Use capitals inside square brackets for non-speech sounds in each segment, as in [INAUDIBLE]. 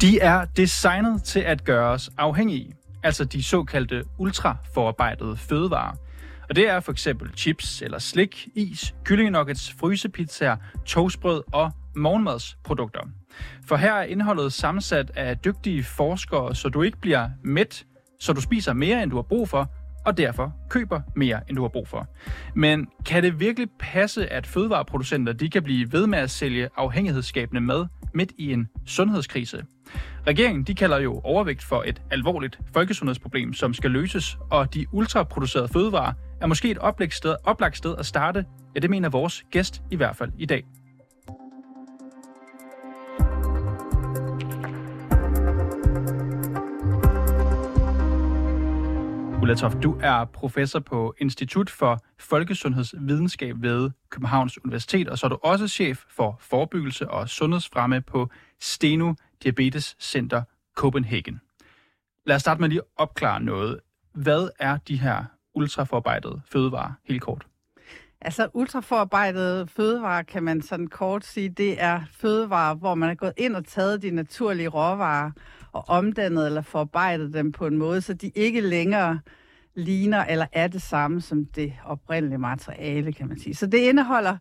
De er designet til at gøre os afhængige, altså de såkaldte ultraforarbejdede fødevarer. Og det er for eksempel chips eller slik, is, kyllingenuggets, frysepizzaer, toastbrød og morgenmadsprodukter. For her er indholdet sammensat af dygtige forskere, så du ikke bliver mæt, så du spiser mere, end du har brug for, og derfor køber mere, end du har brug for. Men kan det virkelig passe, at fødevareproducenter de kan blive ved med at sælge afhængighedsskabende mad midt i en sundhedskrise? Regeringen de kalder jo overvægt for et alvorligt folkesundhedsproblem, som skal løses, og de ultraproducerede fødevarer er måske et oplagt sted, oplagt sted at starte. Ja, det mener vores gæst i hvert fald i dag. Ulla Toft, du er professor på Institut for Folkesundhedsvidenskab ved Københavns Universitet, og så er du også chef for forebyggelse og sundhedsfremme på Steno Diabetes Center Copenhagen. Lad os starte med lige at opklare noget. Hvad er de her ultraforarbejdede fødevarer, helt kort? Altså ultraforarbejdede fødevarer, kan man sådan kort sige, det er fødevarer, hvor man er gået ind og taget de naturlige råvarer og omdannet eller forarbejdet dem på en måde, så de ikke længere ligner eller er det samme som det oprindelige materiale, kan man sige. Så det indeholder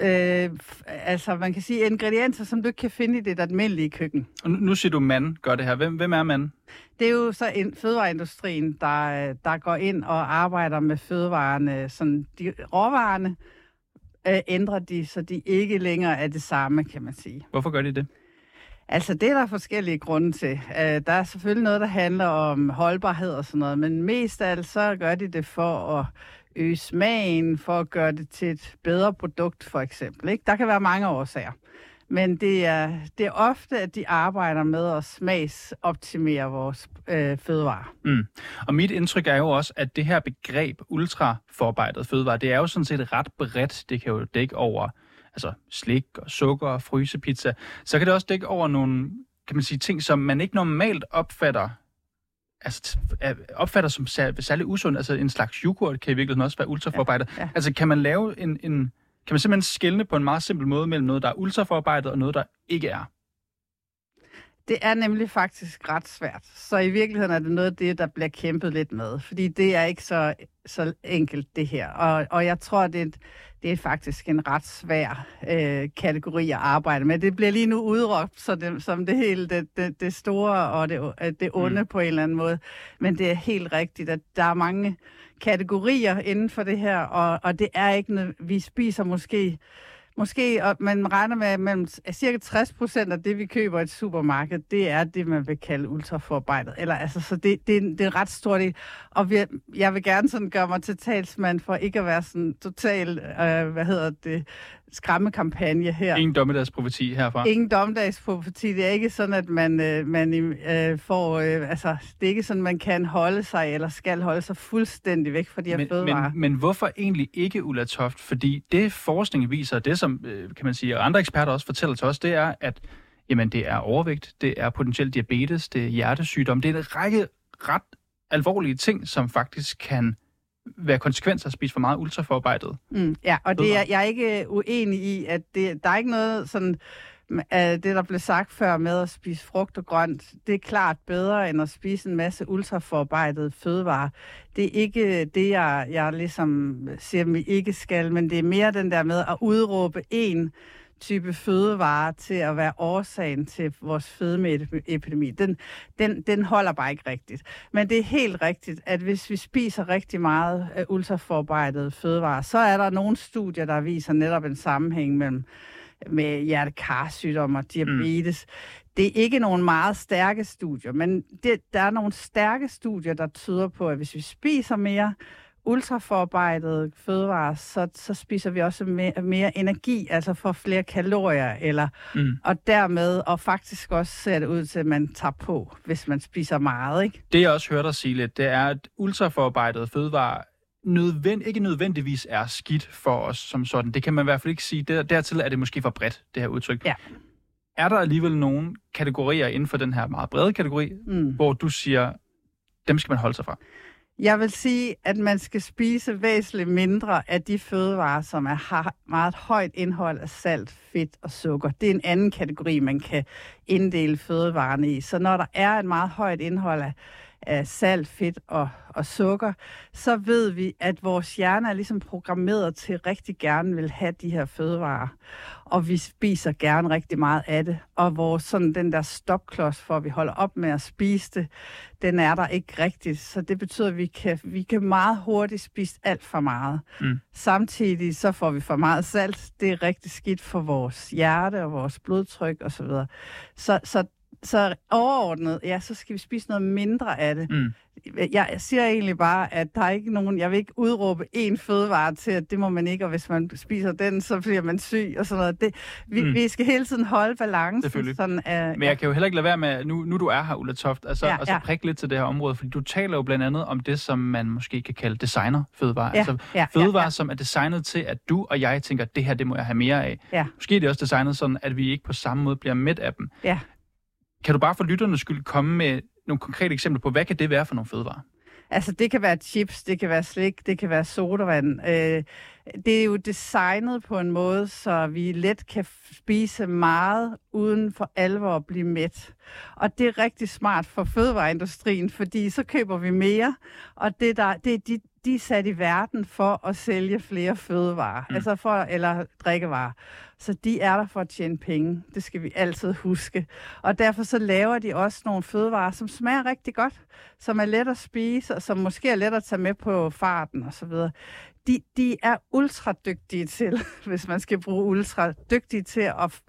øh, altså man kan sige ingredienser, som du ikke kan finde i det almindelige køkken. Og nu, nu siger du, mand gør det her. Hvem, hvem er mand? Det er jo så en fødevareindustrien, der, der går ind og arbejder med fødevarene, sådan de råvarerne, øh, ændrer de, så de ikke længere er det samme, kan man sige. Hvorfor gør de det? Altså, det er der forskellige grunde til. Uh, der er selvfølgelig noget, der handler om holdbarhed og sådan noget, men mest af alt så gør de det for at øge smagen, for at gøre det til et bedre produkt, for eksempel. Ikke? Der kan være mange årsager. Men det er, det er ofte, at de arbejder med at smagsoptimere vores øh, fødevarer. Mm. Og mit indtryk er jo også, at det her begreb ultraforarbejdet fødevare, det er jo sådan set ret bredt. Det kan jo dække over altså slik og sukker og frysepizza. Så kan det også dække over nogle kan man sige, ting, som man ikke normalt opfatter altså, opfatter som særlig usund. Altså en slags yoghurt kan i virkeligheden også være ultraforarbejdet. Ja, ja. Altså kan man lave en, en kan man simpelthen skelne på en meget simpel måde mellem noget, der er ultraforarbejdet og noget, der ikke er? Det er nemlig faktisk ret svært. Så i virkeligheden er det noget af det, der bliver kæmpet lidt med. Fordi det er ikke så, så enkelt, det her. Og, og jeg tror, det er, det er faktisk en ret svær øh, kategori at arbejde med. Det bliver lige nu udråbt så det, som det hele, det, det, det store og det, det onde mm. på en eller anden måde. Men det er helt rigtigt, at der er mange kategorier inden for det her, og, og det er ikke noget, vi spiser måske Måske, og man regner med, at mellem cirka 60 procent af det, vi køber i et supermarked, det er det, man vil kalde ultraforarbejdet. Eller, altså, så det, det, er, det er ret stort. Og vi, jeg vil gerne sådan gøre mig til talsmand for ikke at være sådan total, øh, hvad hedder det, skræmmekampagne her. Ingen dommedagsprofeti herfra? Ingen dommedagsprofeti. Det er ikke sådan, at man, øh, man øh, får... Øh, altså, det er ikke sådan, man kan holde sig eller skal holde sig fuldstændig væk fra de her men, fødevarer. Men, men hvorfor egentlig ikke, Ulla Toft? Fordi det forskning viser, det som øh, kan man sige, og andre eksperter også fortæller til os, det er, at jamen, det er overvægt, det er potentielt diabetes, det er hjertesygdom, det er en række ret alvorlige ting, som faktisk kan være konsekvenser at spise for meget ultraforarbejdet. Mm, ja, og det er, jeg er ikke uenig i, at det, der er ikke noget sådan det, der blev sagt før med at spise frugt og grønt, det er klart bedre end at spise en masse ultraforarbejdet fødevarer. Det er ikke det, jeg, jeg ligesom siger, at vi ikke skal, men det er mere den der med at udråbe en type fødevarer til at være årsagen til vores fedmeepidemi. Den, den, den holder bare ikke rigtigt. Men det er helt rigtigt, at hvis vi spiser rigtig meget ultraforarbejdet fødevarer, så er der nogle studier, der viser netop en sammenhæng mellem med hjertekarsygdom og diabetes. Mm. Det er ikke nogle meget stærke studier, men det, der er nogle stærke studier, der tyder på, at hvis vi spiser mere ultraforarbejdet fødevarer, så, så spiser vi også mere, mere energi, altså får flere kalorier, eller, mm. og dermed, og faktisk også ser det ud til, at man tager på, hvis man spiser meget. Ikke? Det jeg også hørte dig sige lidt, det er, at ultraforarbejdet fødevarer nødvend, ikke nødvendigvis er skidt for os som sådan. Det kan man i hvert fald ikke sige. Der, dertil er det måske for bredt, det her udtryk. Ja. Er der alligevel nogle kategorier inden for den her meget brede kategori, mm. hvor du siger, dem skal man holde sig fra? Jeg vil sige, at man skal spise væsentligt mindre af de fødevarer, som er, har meget højt indhold af salt, fedt og sukker. Det er en anden kategori, man kan inddele fødevarene i. Så når der er et meget højt indhold af, af salt, fedt og, og sukker, så ved vi, at vores hjerne er ligesom programmeret til rigtig gerne vil have de her fødevarer. Og vi spiser gerne rigtig meget af det. Og vores, sådan, den der stopklods for, at vi holder op med at spise det, den er der ikke rigtigt. Så det betyder, at vi kan, vi kan meget hurtigt spise alt for meget. Mm. Samtidig så får vi for meget salt. Det er rigtig skidt for vores hjerte og vores blodtryk osv. Så, så, så overordnet, ja, så skal vi spise noget mindre af det. Mm. Jeg siger egentlig bare, at der er ikke nogen, jeg vil ikke udråbe en fødevare til, at det må man ikke, og hvis man spiser den, så bliver man syg og sådan noget. Det, vi, mm. vi skal hele tiden holde balancen. Sådan, uh, Men jeg kan jo heller ikke lade være med, nu, nu du er her, Ulla Toft, altså, ja, og så ja. prikke lidt til det her område, fordi du taler jo blandt andet om det, som man måske kan kalde designer-fødevarer. Ja, altså ja, fødevarer, ja, ja. som er designet til, at du og jeg tænker, det her, det må jeg have mere af. Ja. Måske er det også designet sådan, at vi ikke på samme måde bliver midt af dem. Ja. Kan du bare for lytternes skyld komme med nogle konkrete eksempler på, hvad kan det være for nogle fødevarer? Altså, det kan være chips, det kan være slik, det kan være sodavand. Øh, det er jo designet på en måde, så vi let kan spise meget uden for alvor at blive mæt. Og det er rigtig smart for fødevareindustrien, fordi så køber vi mere, og det, der, det er de, de er sat i verden for at sælge flere fødevarer, mm. altså for, eller drikkevarer. Så de er der for at tjene penge. Det skal vi altid huske. Og derfor så laver de også nogle fødevarer, som smager rigtig godt, som er let at spise, og som måske er let at tage med på farten osv. De, de er ultra dygtige til, [LAUGHS] hvis man skal bruge ultra, dygtige til at,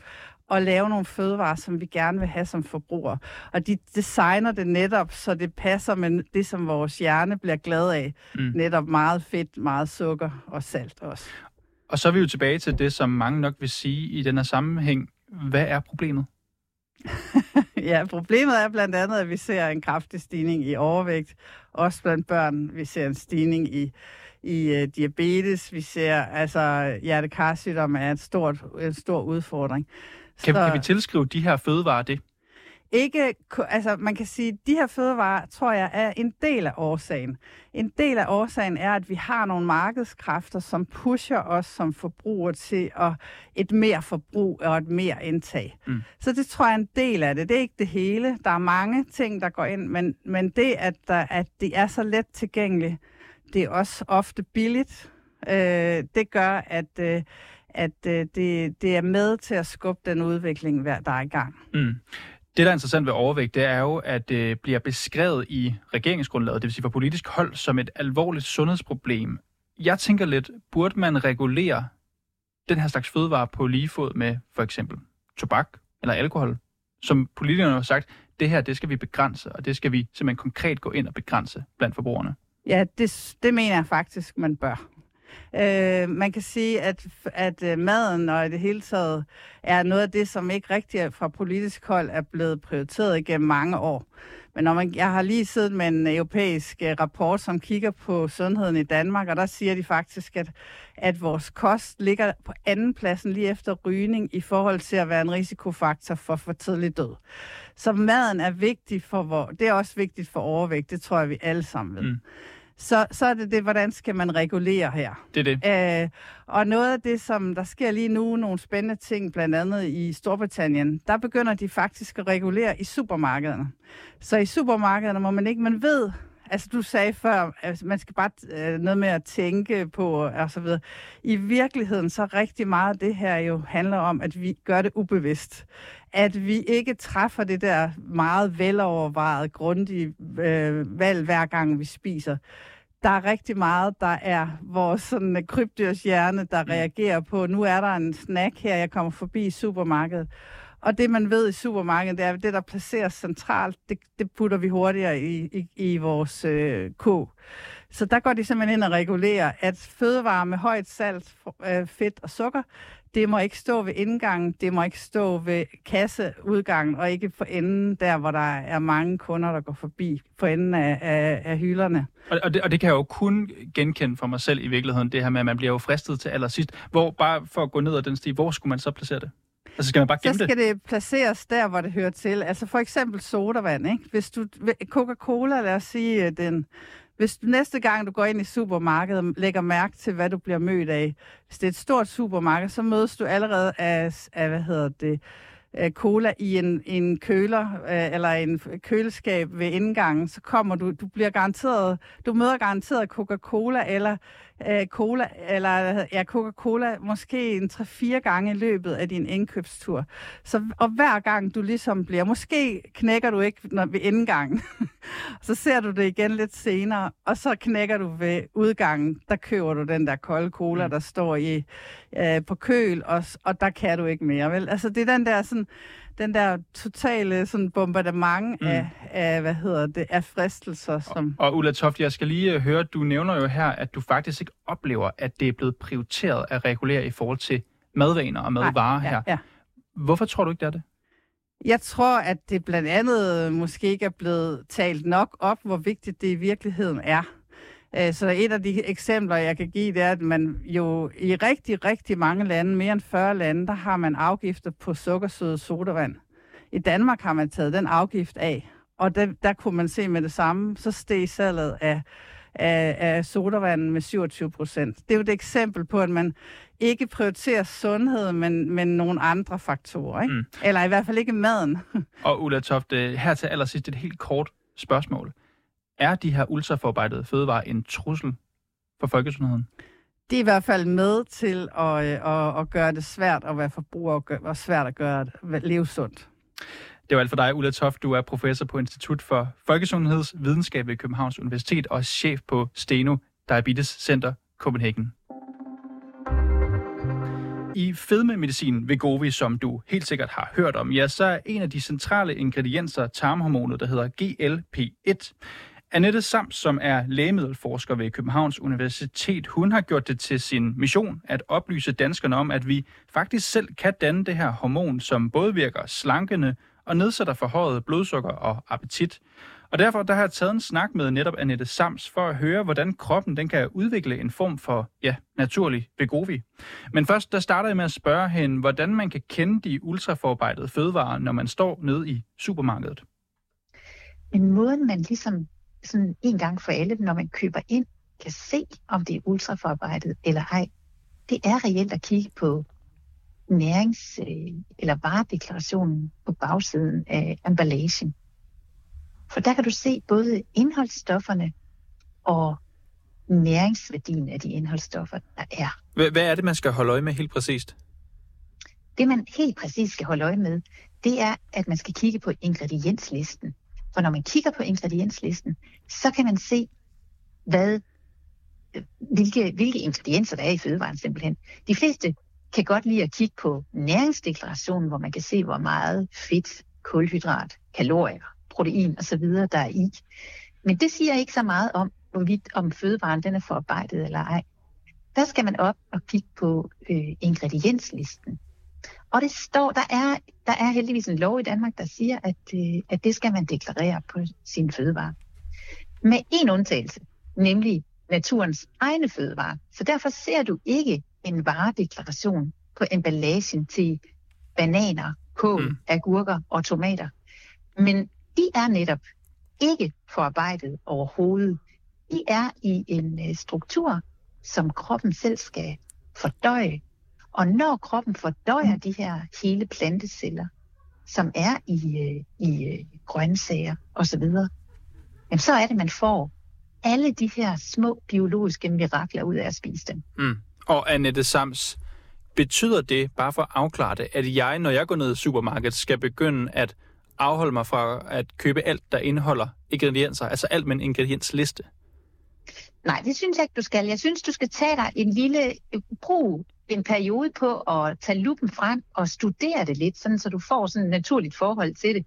at lave nogle fødevarer, som vi gerne vil have som forbrugere. Og de designer det netop, så det passer med det, som vores hjerne bliver glad af. Mm. Netop meget fedt, meget sukker og salt også. Og så er vi jo tilbage til det, som mange nok vil sige i den her sammenhæng. Hvad er problemet? [LAUGHS] ja, problemet er blandt andet, at vi ser en kraftig stigning i overvægt. Også blandt børn. Vi ser en stigning i, i uh, diabetes. Vi ser, altså, hjertekarsygdom er et stort, en stor udfordring. Kan, Så... kan vi tilskrive de her fødevarer det? Ikke, altså man kan sige, de her fødevarer, tror jeg, er en del af årsagen. En del af årsagen er, at vi har nogle markedskræfter, som pusher os som forbrugere til at et mere forbrug og et mere indtag. Mm. Så det tror jeg er en del af det. Det er ikke det hele. Der er mange ting, der går ind, men, men det, at, der, at det er så let tilgængeligt, det er også ofte billigt. Øh, det gør, at, øh, at øh, det, det er med til at skubbe den udvikling, der er i gang. Mm. Det, der er interessant ved overvægt, det er jo, at det bliver beskrevet i regeringsgrundlaget, det vil sige for politisk hold, som et alvorligt sundhedsproblem. Jeg tænker lidt, burde man regulere den her slags fødevare på lige fod med for eksempel tobak eller alkohol? Som politikerne har sagt, det her, det skal vi begrænse, og det skal vi simpelthen konkret gå ind og begrænse blandt forbrugerne. Ja, det, det mener jeg faktisk, man bør. Øh, man kan sige, at, at øh, maden og i det hele taget er noget af det, som ikke rigtig fra politisk hold er blevet prioriteret igennem mange år. Men når man, jeg har lige siddet med en europæisk øh, rapport, som kigger på sundheden i Danmark, og der siger de faktisk, at, at vores kost ligger på anden pladsen lige efter rygning i forhold til at være en risikofaktor for for tidlig død. Så maden er vigtig for, vores, det er også vigtigt for overvægt, det tror jeg, vi alle sammen ved. Mm så, så er det det, hvordan skal man regulere her. Det er det. Æh, og noget af det, som der sker lige nu, nogle spændende ting, blandt andet i Storbritannien, der begynder de faktisk at regulere i supermarkederne. Så i supermarkederne må man ikke, man ved, altså du sagde før, at man skal bare øh, noget med at tænke på og så videre. I virkeligheden så rigtig meget det her jo handler om, at vi gør det ubevidst at vi ikke træffer det der meget velovervejet, grundige øh, valg, hver gang vi spiser. Der er rigtig meget, der er vores sådan, krybdyrs hjerne, der mm. reagerer på, nu er der en snack her, jeg kommer forbi supermarkedet. Og det, man ved i supermarkedet, det er, at det, der placeres centralt, det, det putter vi hurtigere i, i, i vores øh, kog. Så der går de simpelthen ind og regulerer, at fødevarer med højt salt, øh, fedt og sukker, det må ikke stå ved indgangen, det må ikke stå ved kasseudgangen, og ikke for enden der, hvor der er mange kunder, der går forbi, for enden af, af, af hylderne. Og, og, det, og det kan jeg jo kun genkende for mig selv i virkeligheden, det her med, at man bliver jo fristet til allersidst. Hvor, bare for at gå ned ad den sti, hvor skulle man så placere det? Altså skal man bare gemme Så skal det? det placeres der, hvor det hører til. Altså for eksempel sodavand, ikke? Hvis du... Coca-Cola, lad os sige, den hvis du næste gang du går ind i supermarkedet, lægger mærke til, hvad du bliver mødt af. Hvis det er et stort supermarked, så mødes du allerede af, af hvad hedder det, cola i en, en køler øh, eller en køleskab ved indgangen, så kommer du, du bliver garanteret, du møder garanteret Coca-Cola eller øh, cola, eller ja, Coca-Cola måske en 3-4 gange i løbet af din indkøbstur. Så, og hver gang du ligesom bliver, måske knækker du ikke når, ved indgangen, [LAUGHS] så ser du det igen lidt senere, og så knækker du ved udgangen, der køber du den der kolde cola, mm. der står i øh, på køl, og, og der kan du ikke mere. Vel? Altså det er den der sådan, den der totale sådan bombardement mm. af, af, hvad hedder det, af fristelser. Som... Og, og Ulla Toft, jeg skal lige øh, høre, du nævner jo her, at du faktisk ikke oplever, at det er blevet prioriteret at regulere i forhold til madvaner og madvarer her. Ja, ja. Hvorfor tror du ikke, det er det? Jeg tror, at det blandt andet måske ikke er blevet talt nok op, hvor vigtigt det i virkeligheden er. Øh, så et af de eksempler, jeg kan give, det er, at man jo i rigtig, rigtig mange lande, mere end 40 lande, der har man afgifter på sukkersøde sodavand. I Danmark har man taget den afgift af, og der, der kunne man se med det samme, så steg salget af, af, af sodavanden med 27 procent. Det er jo et eksempel på, at man ikke prioriterer sundhed, men, men nogle andre faktorer. Ikke? Mm. Eller i hvert fald ikke maden. og Ulla Toft, her til allersidst et helt kort spørgsmål. Er de her ultraforarbejdede fødevarer en trussel for folkesundheden? Det er i hvert fald med til at, øh, at, at gøre det svært at være forbruger og, gøre, svært at gøre det leve sundt. Det var alt for dig, Ulla Toft. Du er professor på Institut for Folkesundhedsvidenskab ved Københavns Universitet og chef på Steno Diabetes Center Copenhagen. I fedmemedicin Vegovi, som du helt sikkert har hørt om, ja, så er en af de centrale ingredienser tarmhormonet, der hedder GLP-1. Annette Sams, som er lægemiddelforsker ved Københavns Universitet, hun har gjort det til sin mission at oplyse danskerne om, at vi faktisk selv kan danne det her hormon, som både virker slankende og nedsætter forhøjet blodsukker og appetit. Og derfor der har jeg taget en snak med netop Annette Sams for at høre, hvordan kroppen den kan udvikle en form for ja, naturlig Begovi. Men først der starter jeg med at spørge hende, hvordan man kan kende de ultraforarbejdede fødevarer, når man står nede i supermarkedet. En måde, man ligesom sådan en gang for alle, når man køber ind, kan se, om det er ultraforarbejdet eller ej, det er reelt at kigge på nærings- øh, eller varedeklarationen på bagsiden af emballagen. For der kan du se både indholdsstofferne og næringsværdien af de indholdsstoffer, der er. Hvad er det, man skal holde øje med helt præcist? Det, man helt præcist skal holde øje med, det er, at man skal kigge på ingredienslisten. For når man kigger på ingredienslisten, så kan man se, hvad, hvilke, hvilke ingredienser der er i fødevaren simpelthen. De fleste kan godt lide at kigge på næringsdeklarationen, hvor man kan se, hvor meget fedt, kulhydrat, kalorier, protein osv. der er i. Men det siger ikke så meget om, hvorvidt om fødevaren den er forarbejdet eller ej. Der skal man op og kigge på øh, ingredienslisten. Og det står, der er, der er heldigvis en lov i Danmark, der siger, at, øh, at det skal man deklarere på sin fødevare. Med en undtagelse, nemlig naturens egne fødevarer. Så derfor ser du ikke en varedeklaration på emballagen til bananer, kål, mm. agurker og tomater. Men de er netop ikke forarbejdet overhovedet. De er i en øh, struktur, som kroppen selv skal fordøje. Og når kroppen fordøjer mm. de her hele planteceller, som er i, øh, i øh, grøntsager osv., jamen så er det, man får alle de her små biologiske mirakler ud af at spise dem. Mm. Og Annette Sams, betyder det, bare for at afklare det, at jeg, når jeg går ned i supermarkedet, skal begynde at afholde mig fra at købe alt, der indeholder ingredienser, altså alt med en ingrediensliste? Nej, det synes jeg ikke, du skal. Jeg synes, du skal tage dig en lille brug en periode på at tage lupen frem og studere det lidt, sådan, så du får sådan et naturligt forhold til det.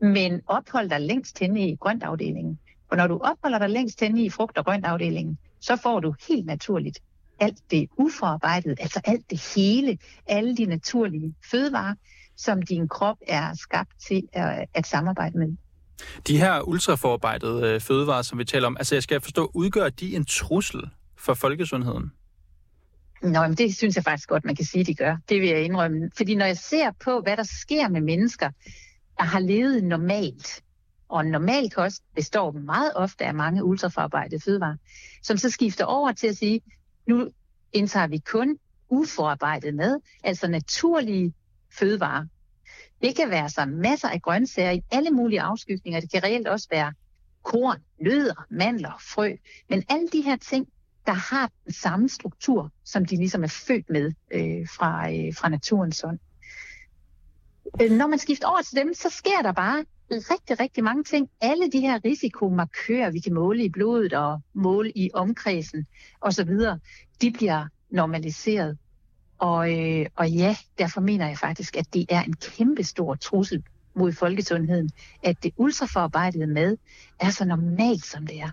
Men ophold dig længst henne i grøntafdelingen. Og når du opholder dig længst henne i frugt- og grøntafdelingen, så får du helt naturligt alt det uforarbejdede, altså alt det hele, alle de naturlige fødevarer, som din krop er skabt til at, at samarbejde med. De her ultraforarbejdede øh, fødevarer, som vi taler om, altså jeg skal forstå, udgør de en trussel for folkesundheden? Nå, men det synes jeg faktisk godt, man kan sige, de gør. Det vil jeg indrømme. Fordi når jeg ser på, hvad der sker med mennesker, der har levet normalt, og en normal kost består meget ofte af mange ultraforarbejdede fødevarer, som så skifter over til at sige, nu indtager vi kun uforarbejdet mad, altså naturlige fødevarer. Det kan være så masser af grøntsager i alle mulige afskygninger. Det kan reelt også være korn, nødder, mandler, frø. Men alle de her ting, der har den samme struktur, som de ligesom er født med øh, fra, øh, fra naturens ånd. Øh, når man skifter over til dem, så sker der bare rigtig, rigtig mange ting. Alle de her risikomarkører, vi kan måle i blodet og måle i omkredsen osv., de bliver normaliseret. Og, øh, og ja, derfor mener jeg faktisk, at det er en kæmpe stor trussel mod folkesundheden, at det ultraforarbejdede mad er så normalt, som det er.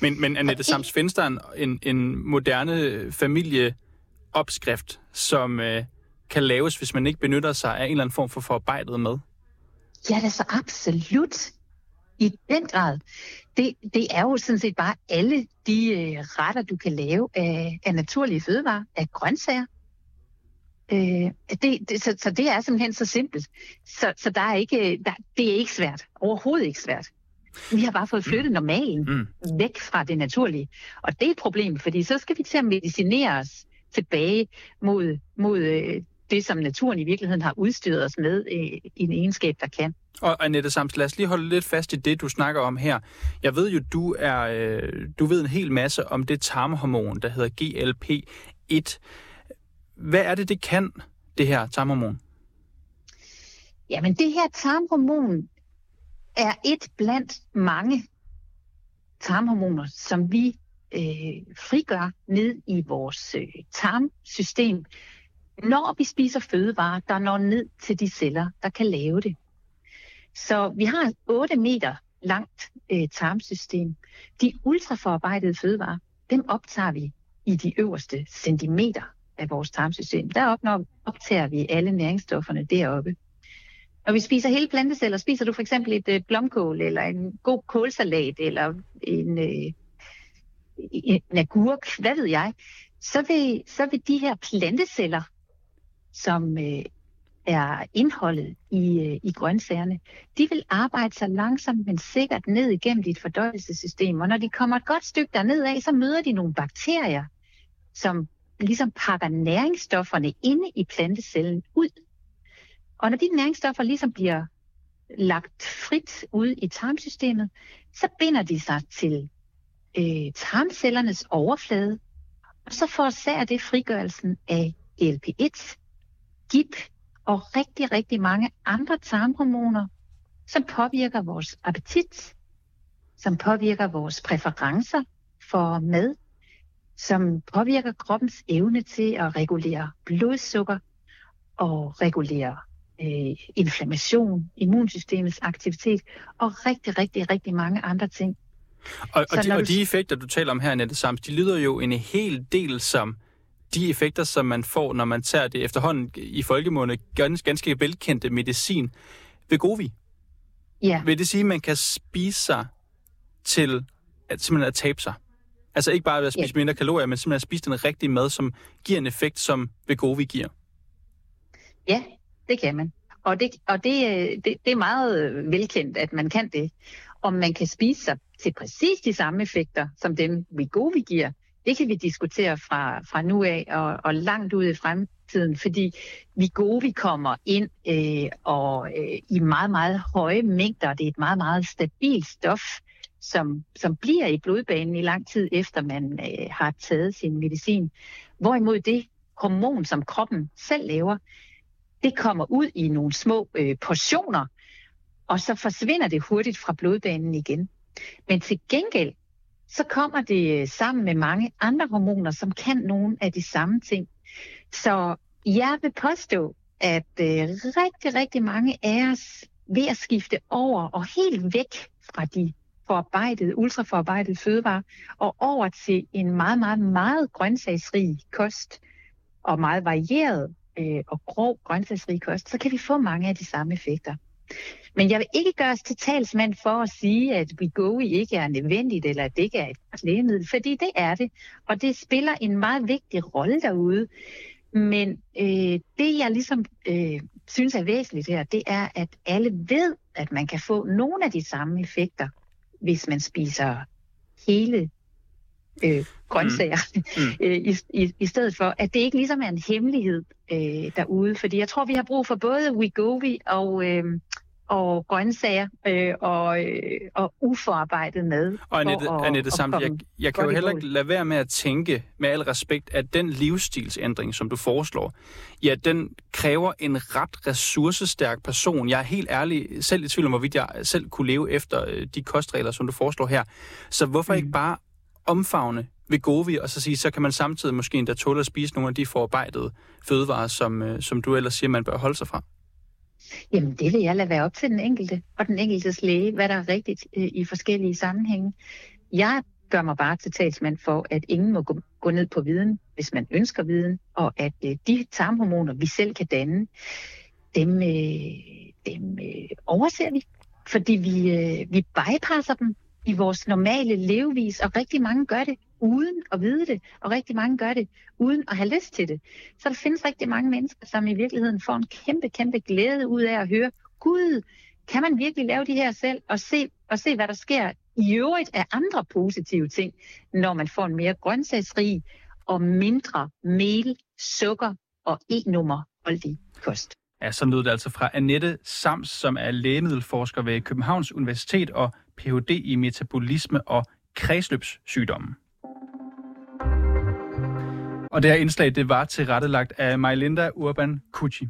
Men, men Annette Sams, findes der en, en moderne familieopskrift, som øh, kan laves, hvis man ikke benytter sig af en eller anden form for forarbejdet mad? Ja, det er så absolut. I den grad. Det, det er jo sådan set bare alle de øh, retter, du kan lave af, af naturlige fødevarer, af grøntsager. Øh, det, det, så, så det er simpelthen så simpelt. Så, så der er ikke, der, det er ikke svært. Overhovedet ikke svært. Vi har bare fået flyttet normalen mm. væk fra det naturlige. Og det er et problem, fordi så skal vi til at medicinere os tilbage mod, mod øh, det, som naturen i virkeligheden har udstyret os med øh, i en egenskab, der kan. Og Annette Sams, lad os lige holde lidt fast i det, du snakker om her. Jeg ved jo, du er, øh, du ved en hel masse om det tarmhormon, der hedder GLP-1. Hvad er det, det kan, det her tarmhormon? Jamen, det her tarmhormon er et blandt mange tarmhormoner, som vi øh, frigør ned i vores øh, tarmsystem, når vi spiser fødevarer, der når ned til de celler, der kan lave det. Så vi har 8 meter langt øh, tarmsystem. De ultraforarbejdede fødevarer, dem optager vi i de øverste centimeter af vores tarmsystem. Der opnår, optager vi alle næringsstofferne deroppe. Når vi spiser hele planteceller, spiser du for eksempel et øh, blomkål, eller en god kålsalat, eller en, øh, en agurk, hvad ved jeg, så vil, så vil de her planteceller, som øh, er indholdet i, øh, i grøntsagerne, de vil arbejde sig langsomt, men sikkert ned igennem dit fordøjelsessystem. Og når de kommer et godt stykke derned af, så møder de nogle bakterier, som ligesom pakker næringsstofferne inde i plantecellen ud. Og når de næringsstoffer ligesom bliver lagt frit ud i tarmsystemet, så binder de sig til øh, tarmcellernes overflade, og så forårsager det frigørelsen af GLP-1, GIP og rigtig, rigtig mange andre tarmhormoner, som påvirker vores appetit, som påvirker vores præferencer for mad, som påvirker kroppens evne til at regulere blodsukker og regulere øh, inflammation, immunsystemets aktivitet og rigtig, rigtig, rigtig mange andre ting. Og, og, de, og de effekter, du taler om her, Nette Sams, de lyder jo en hel del som de effekter, som man får, når man tager det efterhånden i folkemunde ganske, ganske velkendte medicin ved Govi. Ja. Vil det sige, at man kan spise sig til at, simpelthen at tabe sig? Altså ikke bare ved at spise ja. mindre kalorier, men simpelthen at spise den rigtige mad, som giver en effekt, som Vegovi giver. Ja, det kan man. Og det, og det, øh, det, det er meget øh, velkendt, at man kan det. Om man kan spise sig til præcis de samme effekter, som dem Vegovi giver, det kan vi diskutere fra, fra nu af og, og langt ud i fremtiden, fordi Vigovi kommer ind øh, og øh, i meget, meget høje mængder. Det er et meget, meget stabilt stof, som, som bliver i blodbanen i lang tid efter man øh, har taget sin medicin. Hvorimod det hormon, som kroppen selv laver, det kommer ud i nogle små øh, portioner, og så forsvinder det hurtigt fra blodbanen igen. Men til gengæld, så kommer det øh, sammen med mange andre hormoner, som kan nogle af de samme ting. Så jeg vil påstå, at øh, rigtig, rigtig mange af os ved at skifte over og helt væk fra de forarbejdede, ultraforarbejdede fødevarer og over til en meget, meget, meget grøntsagsrig kost og meget varieret øh, og grov grøntsagsrig kost, så kan vi få mange af de samme effekter. Men jeg vil ikke gøre os til talsmand for at sige, at Wegovy ikke er nødvendigt, eller at det ikke er et lægemiddel, fordi det er det, og det spiller en meget vigtig rolle derude. Men øh, det, jeg ligesom øh, synes er væsentligt her, det er, at alle ved, at man kan få nogle af de samme effekter, hvis man spiser hele øh, grøntsager, mm. Mm. [LAUGHS] i, i, i stedet for, at det ikke ligesom er en hemmelighed øh, derude. Fordi jeg tror, vi har brug for både Wegovy og, øh, og grøntsager øh, og, øh, og uforarbejdet mad. Og Annette, at, Annette samt, jeg, jeg kan jo heller ikke lade være med at tænke, med al respekt, at den livsstilsændring, som du foreslår, ja, den kræver en ret ressourcestærk person. Jeg er helt ærlig selv i tvivl om, hvorvidt jeg selv kunne leve efter øh, de kostregler, som du foreslår her. Så hvorfor mm. ikke bare omfavne Vegovi, og så sige, så kan man samtidig måske endda tåle at spise nogle af de forarbejdede fødevarer, som, øh, som du ellers siger, man bør holde sig fra? Jamen, det vil jeg lade være op til den enkelte og den enkeltes læge, hvad der er rigtigt øh, i forskellige sammenhænge. Jeg gør mig bare til talsmand for, at ingen må gå, gå ned på viden, hvis man ønsker viden, og at øh, de tarmhormoner, vi selv kan danne, dem, øh, dem øh, overser vi, fordi vi, øh, vi bypasser dem i vores normale levevis, og rigtig mange gør det uden at vide det, og rigtig mange gør det uden at have lyst til det. Så der findes rigtig mange mennesker, som i virkeligheden får en kæmpe, kæmpe glæde ud af at høre, Gud, kan man virkelig lave de her selv, og se, og se hvad der sker i øvrigt af andre positive ting, når man får en mere grøntsagsrig og mindre mel, sukker og e-nummer holdig kost. Ja, så lød det altså fra Annette Sams, som er lægemiddelforsker ved Københavns Universitet og Ph.D. i metabolisme og kredsløbssygdomme. Og det her indslag, det var tilrettelagt af Majlinda Urban Kucci.